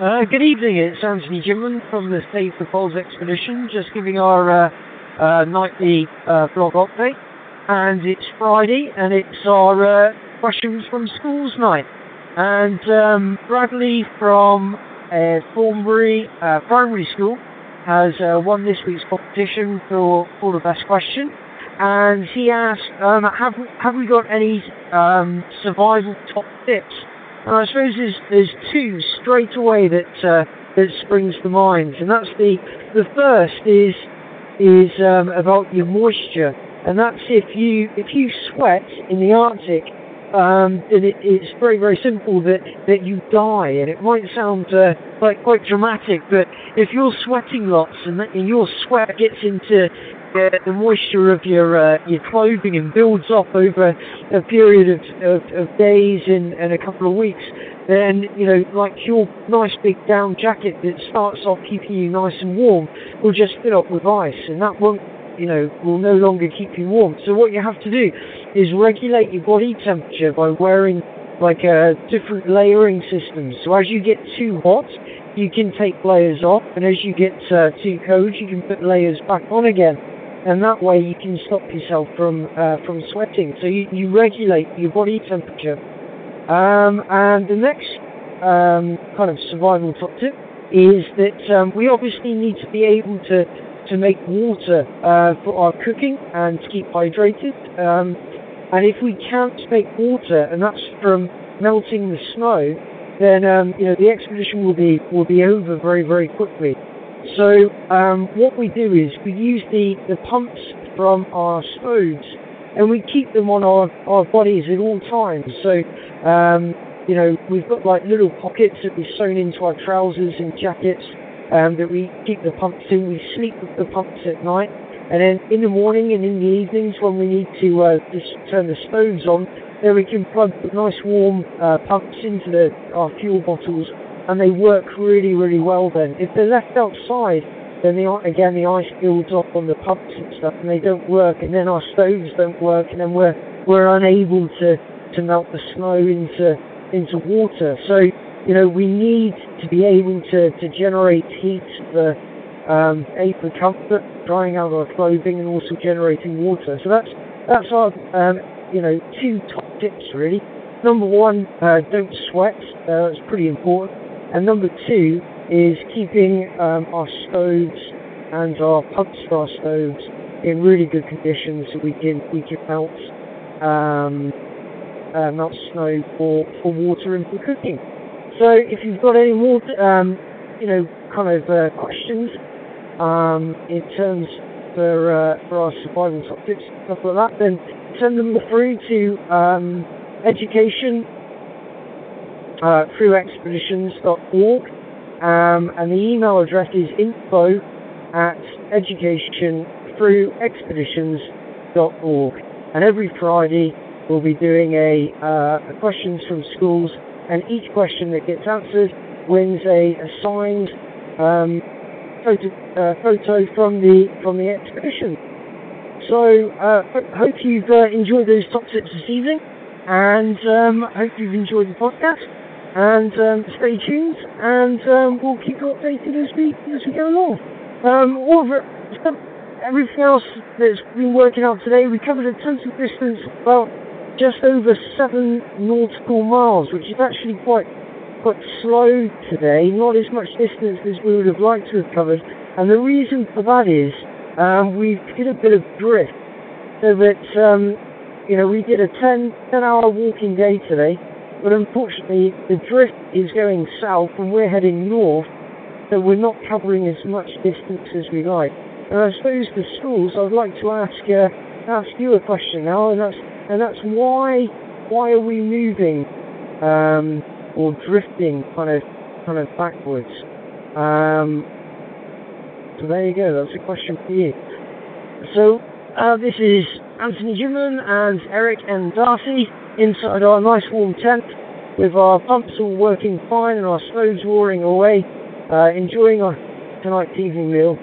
Uh, good evening, it's Antony Jinman from the Save the Poles expedition, just giving our uh, uh, nightly uh, blog update. And it's Friday, and it's our uh, questions from schools night. And um, Bradley from uh, Thornbury uh, Primary School has won this week's competition for, for the best question. And he asked, um, have, have we got any um, survival top tips? And I suppose there's, there's two straight away that uh, that springs to mind, and that's the the first is is um, about your moisture, and that's if you if you sweat in the Arctic, um, and it, it's very very simple that that you die, and it might sound uh, like quite dramatic, but if you're sweating lots and, that, and your sweat gets into uh, the moisture of your uh, your clothing and builds up over a period of, of, of days and, and a couple of weeks, then you know, like your nice big down jacket that starts off keeping you nice and warm will just fill up with ice, and that won't, you know, will no longer keep you warm. So what you have to do is regulate your body temperature by wearing like uh, different layering systems. So as you get too hot, you can take layers off, and as you get uh, too cold, you can put layers back on again and that way you can stop yourself from uh, from sweating. So you, you regulate your body temperature. Um, and the next um, kind of survival top tip is that um, we obviously need to be able to to make water uh, for our cooking and to keep hydrated. Um, and if we can't make water, and that's from melting the snow, then um, you know the expedition will be will be over very very quickly. So um, what we do is we use the, the pumps from our stoves and we keep them on our, our bodies at all times. So, um, you know, we've got like little pockets that we've sewn into our trousers and jackets um, that we keep the pumps in. We sleep with the pumps at night. And then in the morning and in the evenings when we need to uh, just turn the stoves on, then we can plug nice warm uh, pumps into the, our fuel bottles and they work really, really well then. If they're left outside, then the, again the ice builds up on the pumps and stuff, and they don't work, and then our stoves don't work, and then we're we're unable to to melt the snow into into water. So you know we need to be able to to generate heat for um, a for comfort, drying out our clothing, and also generating water. So that's that's our um, you know two top tips really. Number one, uh, don't sweat. Uh, that's pretty important. And number two is keeping um, our stoves and our pumps for our stoves in really good condition so we can we can melt um, uh, melt snow for, for water and for cooking. So if you've got any more um, you know kind of uh, questions um, in terms for uh, for our survival topics stuff like that, then send them through to um, education uh, throughexpeditions.org, um, and the email address is info at educationthroughexpeditions.org. And every Friday we'll be doing a, uh, a questions from schools, and each question that gets answered wins a, a signed um, photo, uh, photo from the from the expedition. So uh, hope you've uh, enjoyed those top tips this evening, and um, hope you've enjoyed the podcast and um, stay tuned, and um, we'll keep you updated as we as we go along. Um, all of it, everything else that's been working out today, we covered a total distance about just over seven nautical miles, which is actually quite quite slow today. Not as much distance as we would have liked to have covered, and the reason for that is um, we've hit a bit of drift, so that um, you know we did a 10, 10 hour walking day today but unfortunately the drift is going south and we're heading north, so we're not covering as much distance as we like. And I suppose the schools, I'd like to ask uh, ask you a question now, and that's and that's why why are we moving um, or drifting kind of kind of backwards? Um, so there you go. That's a question for you. So uh, this is Antony Jinman and Eric and Darcy inside our nice warm tent with our pumps all working fine and our stoves roaring away, uh, enjoying our tonight's evening meal.